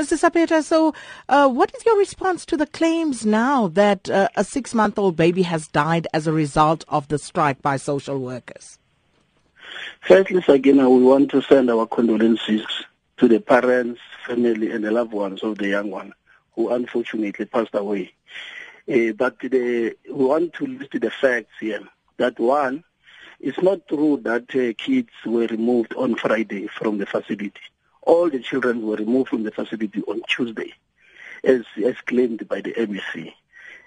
Mr. Saphetha, so uh, what is your response to the claims now that uh, a six month old baby has died as a result of the strike by social workers? Firstly, Sakina, we want to send our condolences to the parents, family, and the loved ones of the young one who unfortunately passed away. Uh, but the, we want to list the facts here. That one, it's not true that uh, kids were removed on Friday from the facility. All the children were removed from the facility on Tuesday, as, as claimed by the MEC.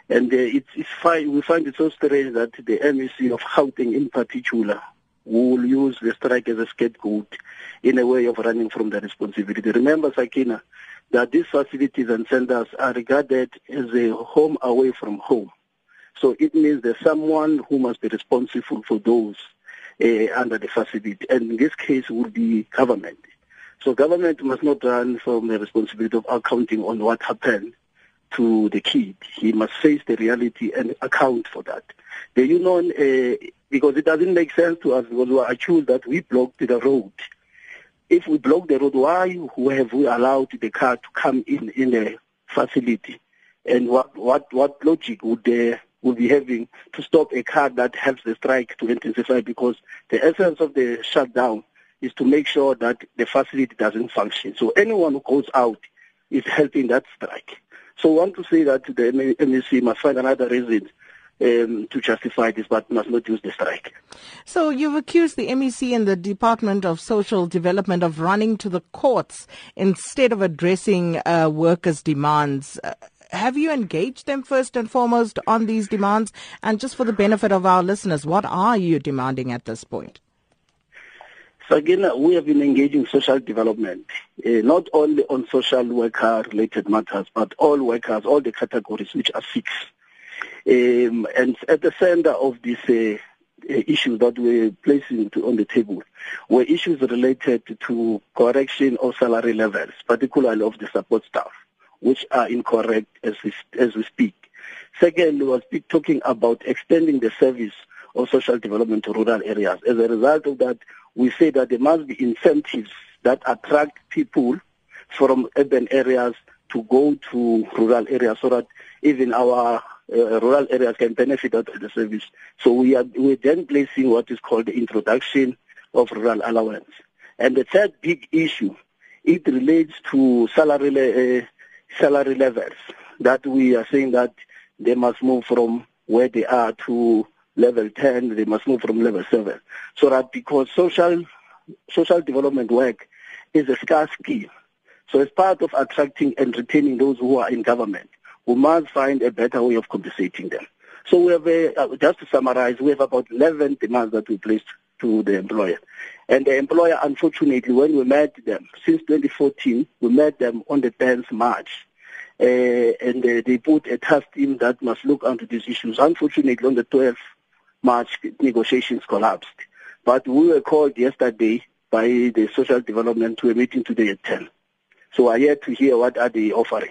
And uh, it's, it's fine. we find it so strange that the MEC of Gauteng in particular will use the strike as a scapegoat in a way of running from the responsibility. Remember, Sakina, that these facilities and centers are regarded as a home away from home. So it means there's someone who must be responsible for those uh, under the facility. And in this case would be government. So government must not run from the responsibility of accounting on what happened to the kid. He must face the reality and account for that. The union, uh, because it doesn't make sense to us because we are accused that we blocked the road. If we block the road, why who have we allowed the car to come in in the facility? And what what what logic would there would be having to stop a car that helps the strike to intensify? Because the essence of the shutdown is to make sure that the facility doesn't function. So anyone who goes out is helping that strike. So I want to say that the MEC must find another reason um, to justify this, but must not use the strike. So you've accused the MEC and the Department of Social Development of running to the courts instead of addressing uh, workers' demands. Uh, have you engaged them first and foremost on these demands? And just for the benefit of our listeners, what are you demanding at this point? Again, we have been engaging social development, uh, not only on social worker related matters, but all workers, all the categories which are fixed. Um, and at the center of this uh, issues that we're placing to, on the table were issues related to correction of salary levels, particularly of the support staff, which are incorrect as we, as we speak. Second, we were talking about extending the service of social development to rural areas. As a result of that, we say that there must be incentives that attract people from urban areas to go to rural areas so that even our uh, rural areas can benefit out of the service. So we are we're then placing what is called the introduction of rural allowance. And the third big issue, it relates to salary uh, salary levels that we are saying that they must move from where they are to level 10, they must move from level 7. So that because social social development work is a scarce skill. So as part of attracting and retaining those who are in government, we must find a better way of compensating them. So we have, a, uh, just to summarize, we have about 11 demands that we placed to the employer. And the employer, unfortunately, when we met them, since 2014, we met them on the 10th March. Uh, and uh, they put a task team that must look into these issues. Unfortunately, on the 12th March, negotiations collapsed. But we were called yesterday by the social development to a meeting today at 10. So I yet to hear what are they offering.